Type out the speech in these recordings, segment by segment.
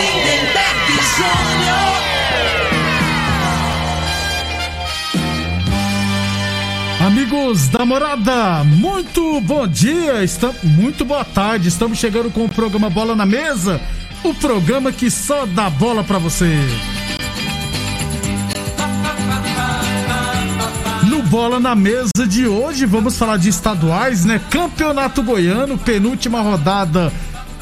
Lindenberg Jr. Amigos da morada, muito bom dia, está, muito boa tarde. Estamos chegando com o programa Bola na Mesa, o programa que só dá bola pra você. No Bola na Mesa de hoje, vamos falar de estaduais, né? Campeonato Goiano, penúltima rodada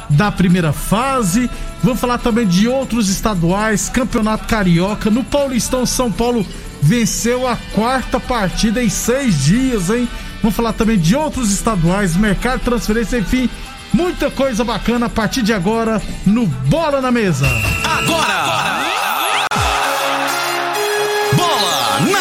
da primeira fase. Vamos falar também de outros estaduais, Campeonato Carioca. No Paulistão, São Paulo venceu a quarta partida em seis dias, hein? Vamos falar também de outros estaduais, mercado transferência, enfim, muita coisa bacana a partir de agora no Bola na Mesa. Agora! Bola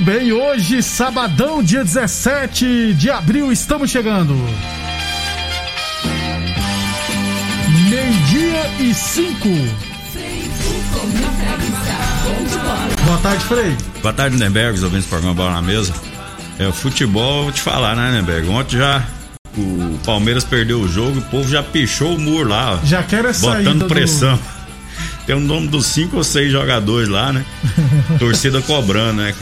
Muito bem, hoje, sabadão, dia 17 de abril, estamos chegando. Meio-dia e cinco. Boa tarde, Frei. Boa tarde, Nenberg, os ouvintes do programa Bola na Mesa. É, o futebol, vou te falar, né, Nenberg? Ontem já o Palmeiras perdeu o jogo e o povo já pichou o muro lá, ó, Já quero é saída botando do- pressão. Tem o nome dos cinco ou seis jogadores lá, né? Torcida cobrando, né?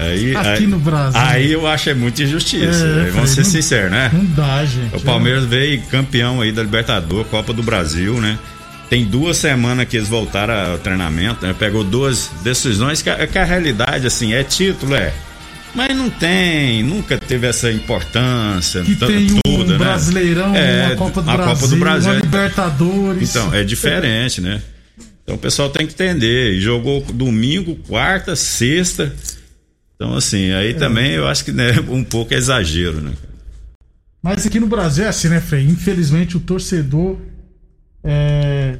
Aí, Aqui aí, no Brasil. Aí eu acho é muita injustiça. É, aí, vamos ser não- sinceros, né? Não dá, gente. O Palmeiras veio campeão aí da Libertadores, Copa do Brasil, né? Tem duas semanas que eles voltaram ao treinamento, né? Pegou duas decisões que, a- que a realidade, assim, é título, é. Mas não tem, nunca teve essa importância. Que tem um toda, né? Brasileirão, É, uma Copa do a Brasil, Copa do Brasil. uma é- Libertadores. Então, é diferente, né? Então o pessoal tem que entender. Jogou domingo, quarta, sexta. Então, assim, É. aí também eu acho que né, um pouco é exagero, né? Mas aqui no Brasil é assim, né, Frei? Infelizmente o torcedor é.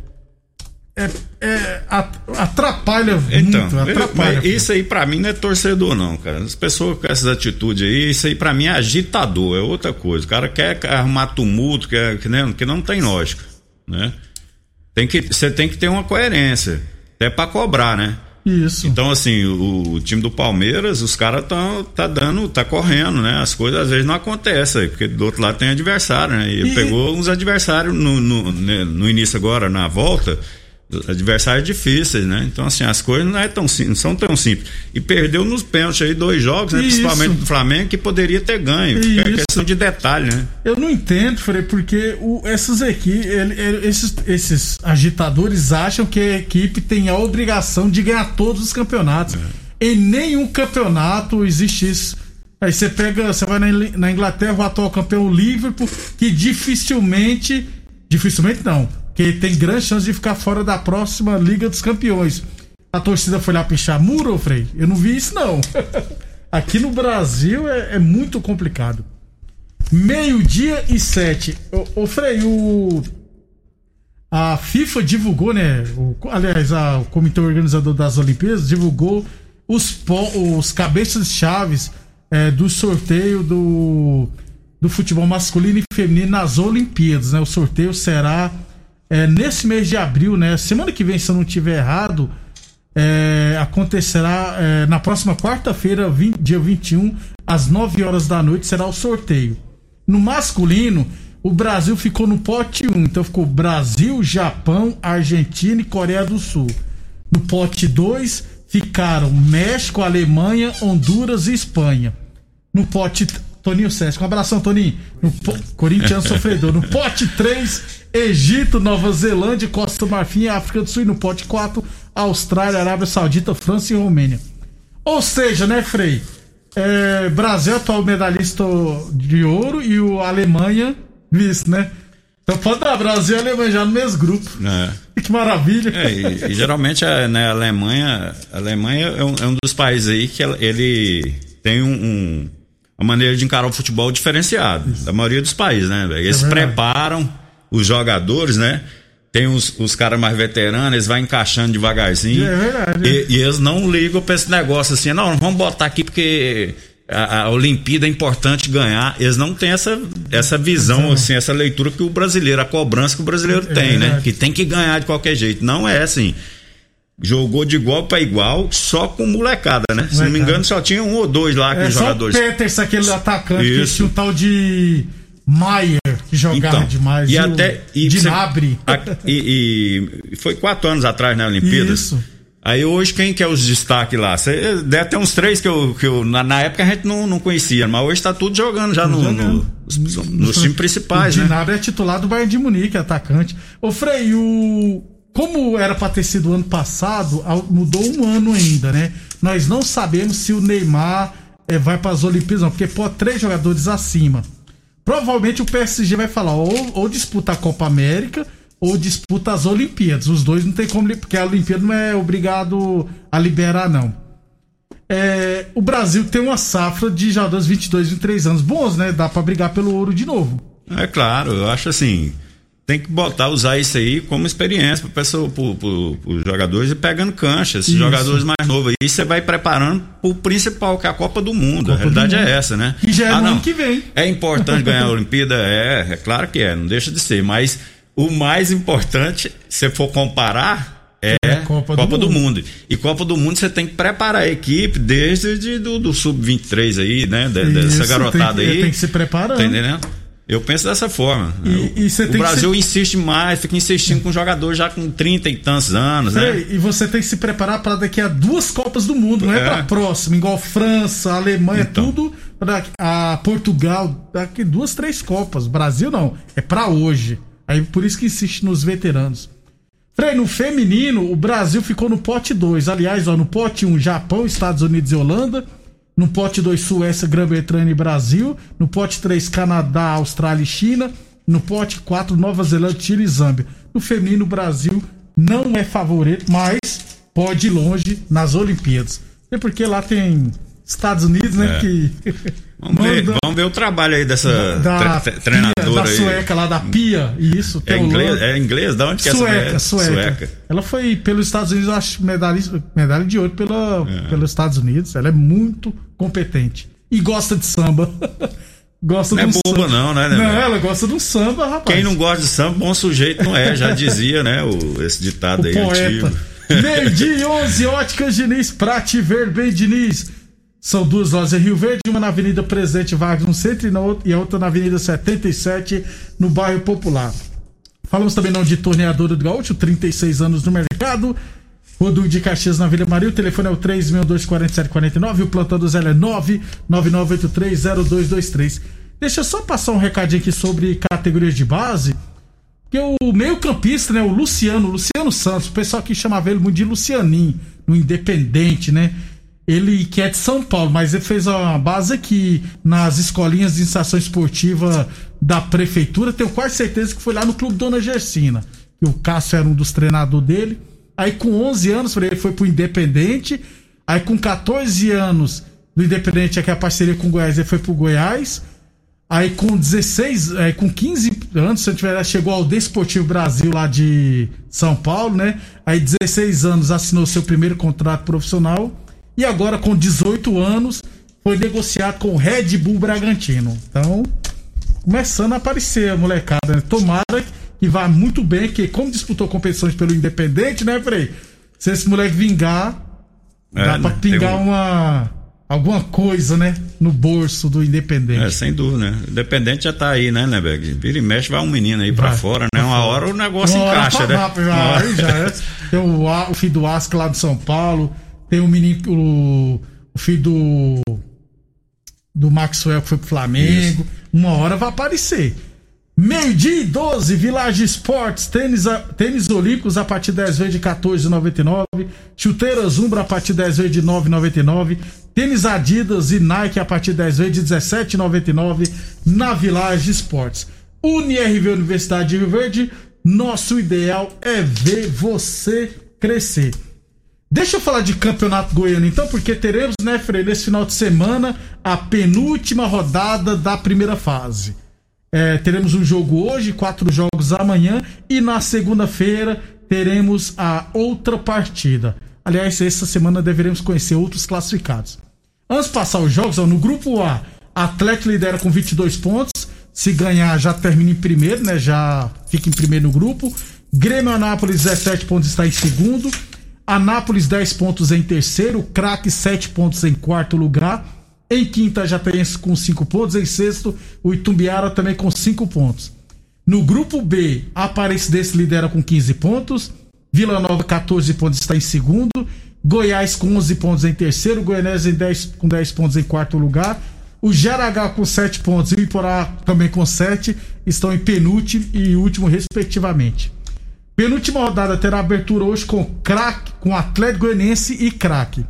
é, é at- atrapalha Então, muito, eu- atrapalha. mas isso aí pra mim não é torcedor, não, cara. As pessoas com essas atitudes aí, isso aí pra mim é agitador, é outra coisa. O cara quer arrumar tumulto, quer, que, né, que não tem lógica, né? Tem que, você tem que ter uma coerência, até pra cobrar, né? Isso. Então, assim, o, o time do Palmeiras, os caras estão tá dando, tá correndo, né? As coisas às vezes não acontecem, porque do outro lado tem adversário, né? E E- pegou uns adversários no, no, né, no início agora, na volta, adversários difíceis, né? Então, assim, as coisas não, é tão, não são tão simples. E perdeu nos pênaltis aí dois jogos, né? Principalmente do Flamengo, que poderia ter ganho. É questão de detalhe, né? Eu não entendo, Frei, porque o, essas equipes, esses, esses agitadores acham que a equipe tem a obrigação de ganhar todos os campeonatos. Em nenhum campeonato existe isso. Aí você pega, você vai na, na Inglaterra, o atual campeão Liverpool, que dificilmente, dificilmente não, que tem grande chance de ficar fora da próxima Liga dos Campeões. A torcida foi lá pichar muro, Frei? Eu não vi isso não. Aqui no Brasil é- é muito complicado. Meio-dia e sete. Ô, Frei, o. A FIFA divulgou, né? O, aliás, a- o comitê organizador das Olimpíadas divulgou os, os cabeças-chaves é, do sorteio do, do futebol masculino e feminino nas Olimpíadas, né? O sorteio será é, nesse mês de abril, né? Semana que vem, se eu não estiver errado, é, acontecerá é, na próxima quarta-feira, 20 dia 21, às 9 horas da noite, será o sorteio. No masculino, o Brasil ficou no pote 1, então ficou Brasil, Japão, Argentina e Coreia do Sul. No pote 2 ficaram México, Alemanha, Honduras e Espanha. No pote. Toninho Sesc, um abração, Toninho. No po... Corinthians sofredor. No pote 3, Egito, Nova Zelândia, Costa do Marfim, África do Sul e no pote 4, Austrália, Arábia Saudita, França e Romênia. Ou seja, né, Frei? É, Brasil atual medalhista de ouro e o Alemanha vice, né? Então pode dar Brasil e Alemanha já no mesmo grupo. É. Que maravilha. É, e, e geralmente a, né, a Alemanha, a Alemanha é um, é um dos países aí que ele tem um, um- uma maneira de encarar o futebol diferenciado da maioria dos países, né? Eles É preparam os jogadores, né? Tem os, os caras mais veteranos, eles vão encaixando devagarzinho. É verdade. E, e eles não ligam pra esse negócio assim, não, vamos botar aqui porque a, a Olimpíada é importante ganhar. Eles não têm essa, essa visão, assim, essa leitura que o brasileiro, a cobrança que o brasileiro É tem, né? Que tem que ganhar de qualquer jeito. Não é assim. Jogou de igual pra igual, só com molecada, né? Se não me engano, só tinha um ou dois lá, É aqueles só o jogadores. Peters, aquele atacante que Isso. tinha um tal de Maier, jogava Então, demais. e até e você- Dinabre. a- e, e foi quatro anos atrás na Olimpíadas. Isso. Aí hoje quem que é os destaques lá? Cê, deve ter uns três que eu, que eu na, na época a gente não, não conhecia, mas hoje tá tudo jogando já no, no- nos, nos times principais, o né? Dinabre é titular do Bayern de Munique, atacante. Ô Frei, o... como era pra ter sido ano passado, mudou um ano ainda, né? Nós não sabemos se o Neymar eh, vai para as Olimpíadas, não, porque pô, três jogadores acima. Provavelmente o PSG vai falar, ou, ou disputa a Copa América, ou disputa as Olimpíadas. Os dois não tem como, porque a Olimpíada não é obrigado a liberar, não. É, o Brasil tem uma safra de jogadores 22, 23 anos bons, né? Dá pra brigar pelo ouro de novo. É claro, eu acho assim. Tem que botar, usar isso aí como experiência para pros jogadores e pegando cancha, esses Isso. jogadores mais novos. Aí você vai preparando pro principal, que é a Copa do Mundo. a Copa do realidade Mundo. é essa, né? E já é não. ano que vem. É importante ganhar a Olimpíada? É, é claro que é, não deixa de ser. Mas o mais importante, se for comparar, é É a Copa, Copa do do, mundo. E Copa do Mundo você tem que preparar a equipe desde de- do, do Sub-23 aí, né? De- dessa Isso, garotada tem que- aí. tem que se preparando. Tá entendendo? Eu penso dessa forma. E- e você o Brasil insiste mais, fica insistindo com jogador já com 30 e tantos anos, né? E você tem que se preparar para daqui a duas Copas do Mundo, não é, É. pra próxima, igual França, Alemanha, Então. tudo. daqui- a Portugal, daqui duas, três Copas. Brasil não, é pra hoje. Aí por isso que insiste nos veteranos. Frei, no feminino, o Brasil ficou no pote 2. Aliás, ó, no pote 1, um, Japão, Estados Unidos e Holanda. No pote 2, Suécia, Grã-Bretanha e Brasil. No pote 3, Canadá, Austrália e China. No pote 4, Nova Zelândia, Chile e Zâmbia. No feminino, o Brasil não é favorito, mas pode ir longe nas Olimpíadas. É porque lá tem Estados Unidos, né? É. Que. Vamos ver, manda- vamos ver o trabalho aí dessa da, tre- tre- Pia, treinadora da aí. sueca lá da Pia, isso, É inglês, é inglês? Da onde que é Sueca, essa sueca, mulher? Ela foi pelos Estados Unidos, eu acho, medalha, medalha de ouro pela, É. pelos Estados Unidos. Ela é muito competente. E gosta de samba. gosta Não é boba samba. não, né, Não, ela gosta um samba, rapaz. Quem não gosta de samba, bom sujeito não é, já dizia, né, o, esse ditado o aí poeta. antigo. Meio-dia e 11, Óticas Diniz, pra te ver bem, Diniz. São duas lojas em Rio Verde, uma na Avenida Presidente Vargas, no centro, e, a outra na Avenida 77, no bairro Popular. Falamos também não de torneadora do Gaúcho, 36 anos no mercado. Rodul de Caxias na Vila Maria, o telefone é o 3624749 e o plantão do Zé é 999830223. Deixa eu só passar um recadinho aqui sobre categorias de base. Que o meio-campista, né? O Luciano, Luciano Santos, o pessoal que chamava ele muito de Lucianinho, no Independente, né? Ele que é de São Paulo, mas ele fez uma base aqui nas escolinhas de iniciação esportiva da prefeitura. Tenho quase certeza que foi lá no Clube Dona Gersina, que o Cássio era um dos treinadores dele. Aí com 11 anos, ele foi pro Independente. Aí com 14 anos do Independente, é que a parceria com o Goiás, ele foi pro Goiás. Aí com 16, é, com 15 anos, se eu tiver, chegou ao Desportivo Brasil lá de São Paulo, né? Aí 16 anos assinou seu primeiro contrato profissional e agora com 18 anos foi negociado com o Red Bull Bragantino. Então, começando a aparecer a molecada, né? Tomara que vá muito bem, que como disputou competições pelo Independente, né, Frei? Se esse moleque vingar, É, dá pra né? Pingar um- uma alguma coisa, né, no bolso do Independente. É, sem dúvida, né? Independente já tá aí, né, Neberg? Vira e mexe, vai um menino aí pra Vai, fora, né? Uma hora o negócio Uma encaixa, né? Uma lá, hora- já é. Tem o, o filho do Asca lá de São Paulo. Tem o menino, o, filho do, do Maxwell que foi pro Flamengo. Uma hora vai aparecer. Meio-dia e 12, Village Esportes, tênis, tênis olímpicos a partir 10 vezes de 14,99. Chuteiras Umbra a partir 10 vezes de 9,99. Tênis Adidas e Nike a partir 10 vezes de 17,99 na Village Esportes. UniRV Universidade de Rio Verde, nosso ideal é ver você crescer. Deixa eu falar de campeonato goiano então, porque teremos, né, Frei, nesse final de semana, a penúltima rodada da primeira fase. É, teremos um jogo hoje, quatro jogos amanhã, e na segunda-feira teremos a outra partida. Aliás, essa semana deveremos conhecer outros classificados. Antes de passar os jogos, ó, no grupo A, Atlético lidera com 22 pontos. Se ganhar, já termina em primeiro, né? Já fica em primeiro no grupo. Grêmio Anápolis, 17 pontos, está em segundo. Anápolis, 10 pontos em terceiro. Craque, 7 pontos em quarto lugar. Em quinta, Jataense com 5 pontos. Em sexto, o Itumbiara também com 5 pontos. No grupo B, a Aparecidense lidera com 15 pontos. Vila Nova, 14 pontos, está em segundo. Goiás com 11 pontos em terceiro. Goianese em 10, com 10 pontos em quarto lugar. O Jaraguá com 7 pontos e o Iporá também com 7 estão em penúltimo e último, respectivamente. Penúltima rodada terá abertura hoje com craque, com Atlético Goianense e craque.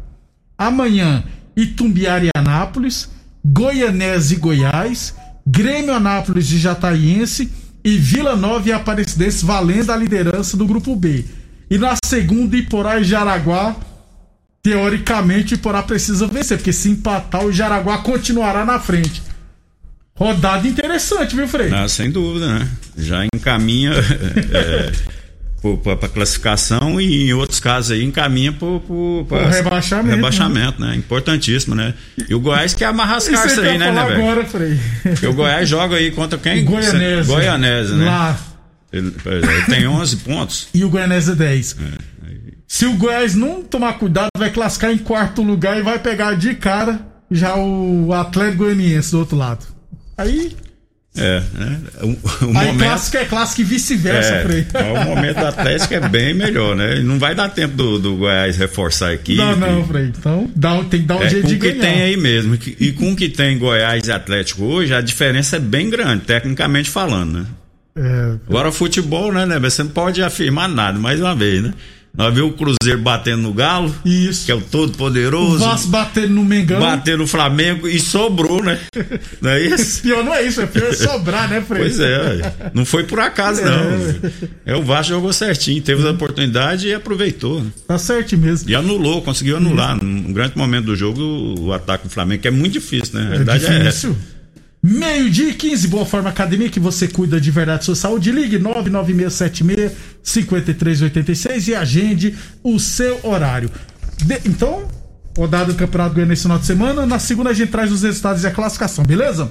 Amanhã, Itumbiara e Anápolis, Goianese e Goiás, Grêmio Anápolis e Jataiense e Vila Nova e Aparecidense valendo a liderança do grupo B. E na segunda, Iporá e Jaraguá, teoricamente, Iporá precisa vencer, porque se empatar, o Jaraguá continuará na frente. Rodada interessante, viu, Frei? Ah, sem dúvida, né? Já encaminha para classificação e em outros casos aí encaminha para rebaixamento, rebaixamento, né? Importantíssimo, né? E o Goiás quer amarrar as cartas aí, né, né, velho? agora, Frei. Porque o Goiás joga aí contra quem? Goianese. Goianese, né? Lá. Ele, é, ele tem 11 pontos. e o Goianese 10. É, Se o Goiás não tomar cuidado, vai classificar em quarto lugar e vai pegar de cara já o Atlético Goianiense do outro lado. Aí, É, né? O, o aí momento. clássico é clássico e vice-versa, É, Frei. então, o momento do Atlético é bem melhor, né? E Não vai dar tempo do, do Goiás reforçar a equipe. Não, não, Frei. Então, dá, tem que dar um É, jeito com de o que ganhar. tem aí mesmo. E- com o que tem Goiás e Atlético hoje, a diferença é bem grande, tecnicamente falando, né? É, Agora, o futebol, né, né? Você não pode afirmar nada, mais uma vez, né? Nós vimos o Cruzeiro batendo no Galo, isso. que é o todo o poderoso, Vasco batendo no Mengão. batendo no Flamengo e sobrou, né? Não é isso? Pior não é isso, é pior sobrar, né, Frei? Pois é, não foi por acaso, não. É, o Vasco jogou certinho, teve a oportunidade e aproveitou. Tá certo mesmo. E anulou, conseguiu anular. Num grande momento do jogo, o ataque do Flamengo, que é muito difícil, né? A É realidade é, essa. Meio-dia e 15, Boa Forma Academia, que você cuida de verdade sua saúde. Ligue 99676-5386 e agende o seu horário. De- então, rodada do Campeonato Goiano nesse final de semana. Na segunda, a gente traz os resultados e a classificação, beleza?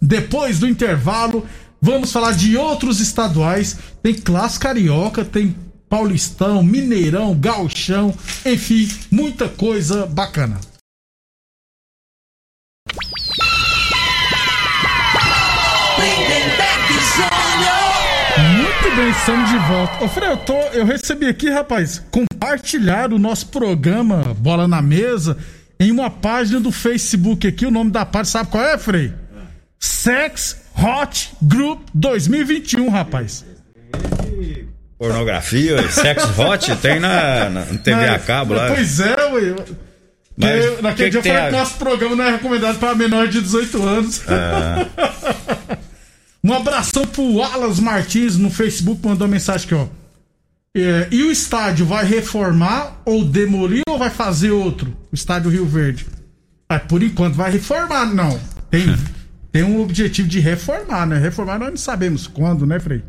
Depois do intervalo, vamos falar de outros estaduais. Tem Clássico Carioca, tem Paulistão, Mineirão, Gauchão, enfim, muita coisa bacana. Muito bem, estamos de volta. Ô, Frei, eu, tô, eu recebi aqui, rapaz, compartilhar o nosso programa Bola na Mesa em uma página do Facebook aqui. O nome da página, sabe qual é, Frei? Sex Hot Group 2021, rapaz. Pornografia, ué, sexo hot, tem na, na TV a cabo lá. Pois é, ué. Mas Que- naquele que dia que eu falei que nosso programa não é recomendado para menor de 18 anos. um abração pro Wallace Martins no Facebook, mandou mensagem aqui, ó. É, e o estádio vai reformar ou demolir ou vai fazer outro? O estádio Rio Verde. Ah, por enquanto vai reformar, não. Tem, tem um objetivo de reformar, né? Reformar nós não sabemos quando, né, Frei?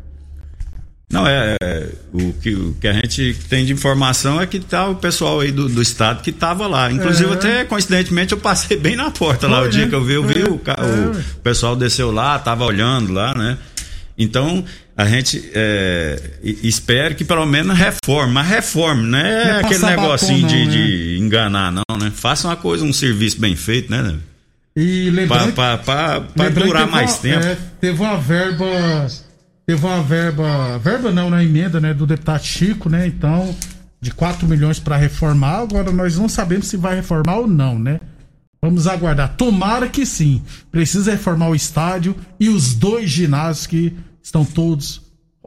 Não, é, é, o, que, o que a gente tem de informação é que tá o pessoal aí do, do estado que tava lá. Inclusive, É. até coincidentemente, eu passei bem na porta lá Foi, o dia né? que eu vi, eu vi É, o, o ué. pessoal desceu lá, tava olhando lá, né? Então, a gente é, e- espera que pelo menos reforme, mas reforme, não é, Não é aquele negocinho batom, de, não, de enganar, não, né? Faça uma coisa, um serviço bem feito, né? E Pra, lembrando que durar mais tempo. é, teve uma verba. Teve uma verba. Verba não, na emenda, né? Do deputado Chico, né? Então, de 4 milhões para reformar. Agora nós não sabemos se vai reformar ou não, né? Vamos aguardar. Tomara que sim. Precisa reformar o estádio e os dois ginásios que estão todos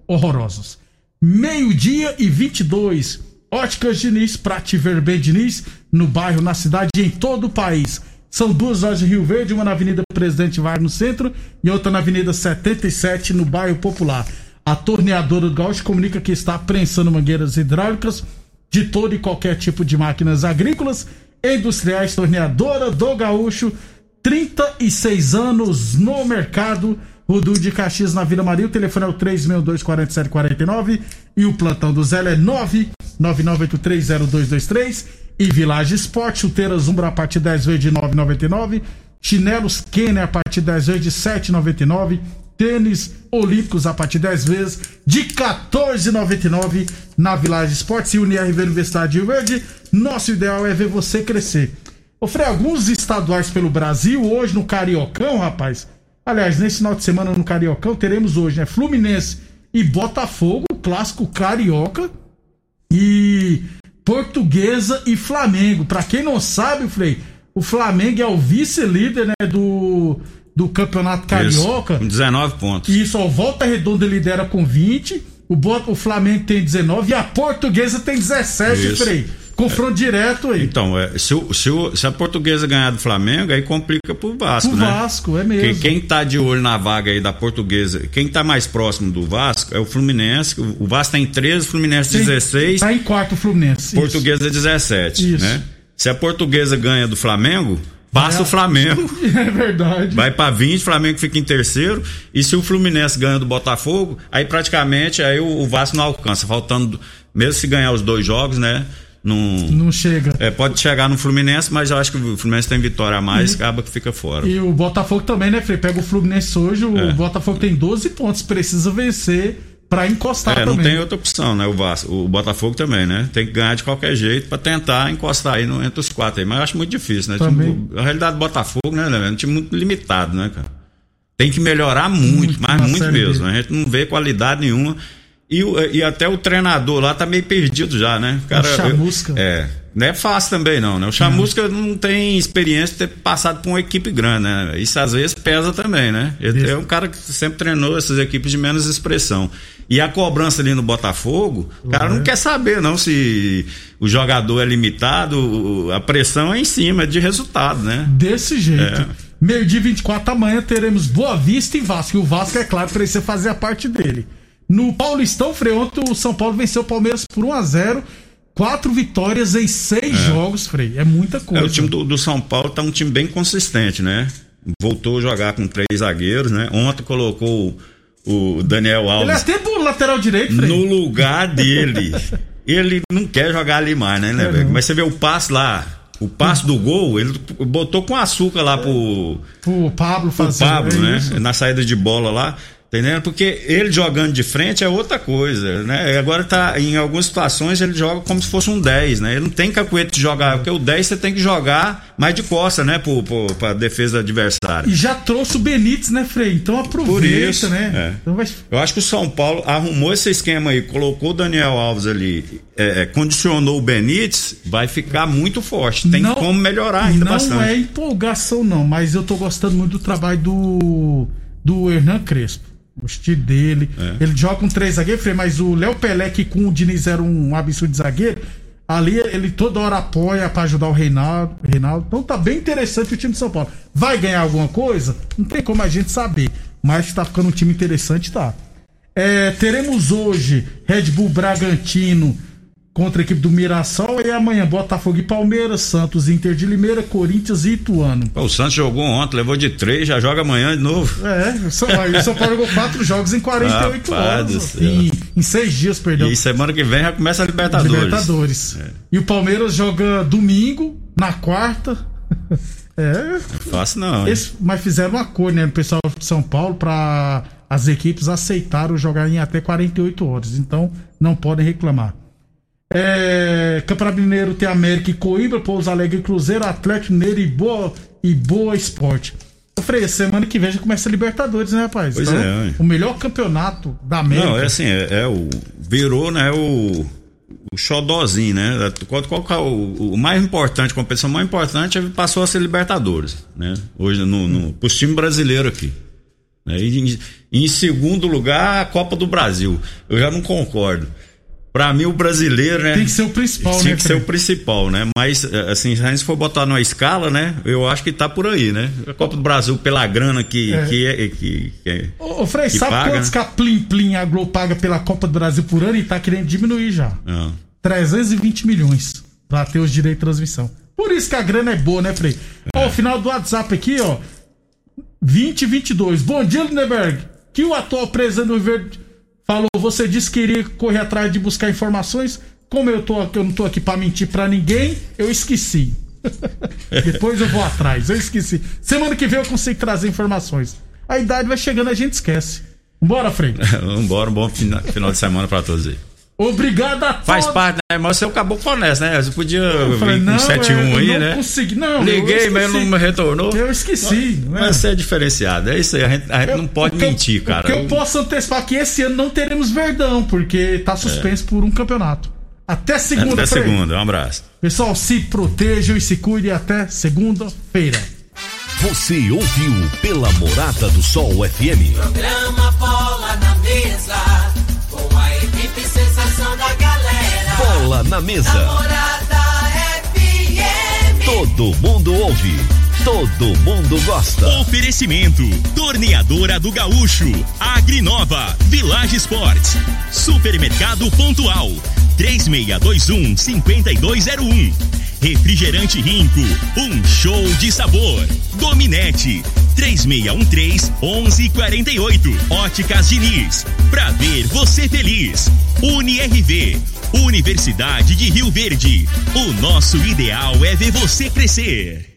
horrorosos. Meio-dia e 22. Óticas Diniz, pra te ver bem, Diniz, no bairro, na cidade e em todo o país. São duas lojas em Rio Verde, uma na Avenida Presidente Vargas no centro e outra na Avenida 77 no bairro Popular. A torneadora do Gaúcho comunica que está prensando mangueiras hidráulicas de todo e qualquer tipo de máquinas agrícolas, industriais, torneadora do Gaúcho, 36 anos no mercado. Rudu de Caxias na Vila Maria. O telefone é o 362-4749 e o plantão do Zé é 999830223. E Village Esporte, chuteiras Umbra a partir 10 vezes de 9,99. Chinelos Kenner a partir 10 vezes de 7,99. Tênis Olímpicos a partir de 10 vezes de 14,99 na Village Esportes e UniRV Universidade de Rio Verde. Nosso ideal é ver você crescer. Ofrei alguns estaduais pelo Brasil hoje no Cariocão, rapaz. Aliás, nesse final de semana no Cariocão teremos hoje, né? Fluminense e Botafogo, clássico carioca. E Portuguesa e Flamengo. Para quem não sabe, Frei, o Flamengo é o vice-líder, né, do do Campeonato Carioca. Isso, com 19 pontos. Isso, ó, Volta Redonda lidera com 20, o, o Flamengo tem 19 e a Portuguesa tem 17, Isso. Frei. Confronto é. direto aí. Então, é, se, o, se, o, se, a portuguesa ganhar do Flamengo, aí complica pro Vasco, pro né? Vasco, é mesmo. Quem, quem tá de olho na vaga aí da portuguesa, quem tá mais próximo do Vasco é o Fluminense. O, Vasco tem 13, o Fluminense Sim, 16. Tá em quarto o Fluminense. Portuguesa isso. 17, isso. né? Se a portuguesa ganha do Flamengo, Passa é. o Flamengo. É verdade. Vai para 20, o Flamengo fica em terceiro. E se o Fluminense ganha do Botafogo, aí praticamente aí o, o Vasco não alcança. Faltando, mesmo se ganhar os dois jogos, né? Não, não chega. É, pode chegar no Fluminense, mas eu acho que o Fluminense tem vitória a mais, e, acaba que fica fora. E o Botafogo também, né, Frei? Pega o Fluminense hoje, o é. Botafogo tem 12 pontos, precisa vencer para encostar é, também. não tem outra opção, né? O Vasco, o Botafogo também, né? Tem que ganhar de qualquer jeito para tentar encostar aí no, entre os quatro aí. Mas eu acho muito difícil, né? Time, a realidade do Botafogo, né, né? É um time muito limitado, né, cara? Tem que melhorar muito, muito mas muito mesmo. Né? A gente não vê qualidade nenhuma. E, e até o treinador lá tá meio perdido já, né? Cara, o Chamusca. Eu, é. Não é fácil também, não, né? O Chamusca não, não tem experiência de ter passado por uma equipe grande, né? Isso às vezes pesa também, né? Ele é um cara que sempre treinou essas equipes de menos expressão. E a cobrança ali no Botafogo, o cara não quer saber, não, se o jogador é limitado, a pressão é em cima, é de resultado, né? Desse jeito. É. Meio dia 24 amanhã teremos Boa Vista e Vasco. E o Vasco, é claro, precisa fazer a parte dele. No Paulistão, Frei, o São Paulo venceu o Palmeiras por 1 a 0 Quatro vitórias em seis é. jogos, Frei. É muita coisa. É, o time do, do, São Paulo tá um time bem consistente, né? Voltou a jogar com três zagueiros, né? Ontem colocou o Daniel Alves. Ele é até pro lateral direito, Frei. No lugar dele. ele não quer jogar ali mais, né, né é, Mas você vê o passe lá, o passe do gol, ele botou com açúcar lá pro. Pro Pablo fazer. Pro Pablo, é né? Na saída de bola lá. Entendendo? Porque ele jogando de frente é outra coisa, né? Agora tá, em algumas situações ele joga como se fosse um 10, né? Ele não tem cacuete de jogar, porque o 10 você tem que jogar mais de costa, né? Pro, pro, pra defesa adversária. E já trouxe o Benítez, né, Frei? Então aproveita, isso, né? É. Então vai... Eu acho que o São Paulo arrumou esse esquema aí, colocou o Daniel Alves ali, é, é, condicionou o Benítez, vai ficar muito forte. Tem não, como melhorar ainda não bastante. Não é empolgação, não, mas eu tô gostando muito do trabalho do, do Hernan Crespo o estilo dele. É. Ele joga com três zagueiros, mas o Léo Pelé, que com o Diniz era um absurdo de zagueiro, ali ele toda hora apoia para ajudar o Reinaldo, Reinaldo. Então tá bem interessante o time de São Paulo. Vai ganhar alguma coisa? Não tem como a gente saber. Mas tá ficando um time interessante, tá. É, teremos hoje Red Bull Bragantino contra a equipe do Mirassol e amanhã Botafogo e Palmeiras, Santos, Inter de Limeira, Corinthians e Ituano. O Santos jogou ontem, levou de três, já joga amanhã de novo. É, o São, o São Paulo jogou quatro jogos em 48 horas. Em, em seis dias, perdão. E semana que vem já começa a Libertadores. Libertadores. É. E o Palmeiras joga domingo, na quarta. É. Fácil não. Esse, mas fizeram um acordo, né, o pessoal de São Paulo, para as equipes aceitarem jogar em até 48 horas. Então, não podem reclamar. É, Campeonato Mineiro tem América e Coimbra, Pouso Alegre e Cruzeiro, Atlético Mineiro e Boa, e Boa Esporte. Falei, semana que vem já começa a Libertadores, né, rapaz? Pois então, é. O melhor campeonato da América. Não, é assim, é, é o. Virou, né, o. O xodózinho, né? Qual, qual, qual é o, o, mais importante, a competição mais importante passou a ser Libertadores, né? Hoje, no, no, pros times brasileiros aqui. Né? Em, em segundo lugar, a Copa do Brasil. Eu já não concordo. Para mim, o brasileiro, né? Tem que ser o principal, Tem né? que ser o principal, né? Mas, assim, se a gente for botar numa escala, né? Eu acho que tá por aí, né? A Copa do Brasil, pela grana que É. que, é, que, que é- Ô, ô Frei, que sabe paga, quantos né? que a Plim Plim a Globo paga pela Copa do Brasil por ano e tá querendo diminuir já? Ah. 320 milhões pra ter os direitos de transmissão. Por isso que a grana é boa, né, Frei? Ó, o final do WhatsApp aqui, ó. 2022. Bom dia, Lindenberg. Que o atual presidente do Verde falou, você disse que iria correr atrás de buscar informações. Como eu, tô, eu não tô aqui pra mentir pra ninguém, eu esqueci. Depois eu vou atrás, eu esqueci. Semana que vem eu consigo trazer informações. A idade vai chegando, a gente esquece. Bora, Frei. Vambora, um bom fina- final de semana pra todos aí. Obrigado a Faz todos. parte, né? Mas você acabou com honesto, né? Você podia Eu falei, vir com 71 é, aí, não né? consegui, não, Liguei, mas não me retornou. Eu esqueci. né? Mas você é diferenciado, é isso aí. A gente, a gente Eu- não pode o eu- mentir, O cara. que eu posso antecipar que esse ano não teremos Verdão, porque tá suspenso por um campeonato. Até segunda, Até segunda, um abraço. Pessoal, se protejam e se cuidem até segunda-feira. Você ouviu pela Morada do Sol FM. Programa Bola na Mesa, sensação da galera. Bola na mesa. Morada FM. Todo mundo ouve. Todo mundo gosta. Oferecimento: Torneadora do Gaúcho, Agrinova, Village Sports, Supermercado Pontual, 3621-5201. Refrigerante Rinco, um show de sabor. Dominete, 3613-1148. Óticas Diniz, pra ver você feliz. UniRV, Universidade de Rio Verde. O nosso ideal é ver você crescer.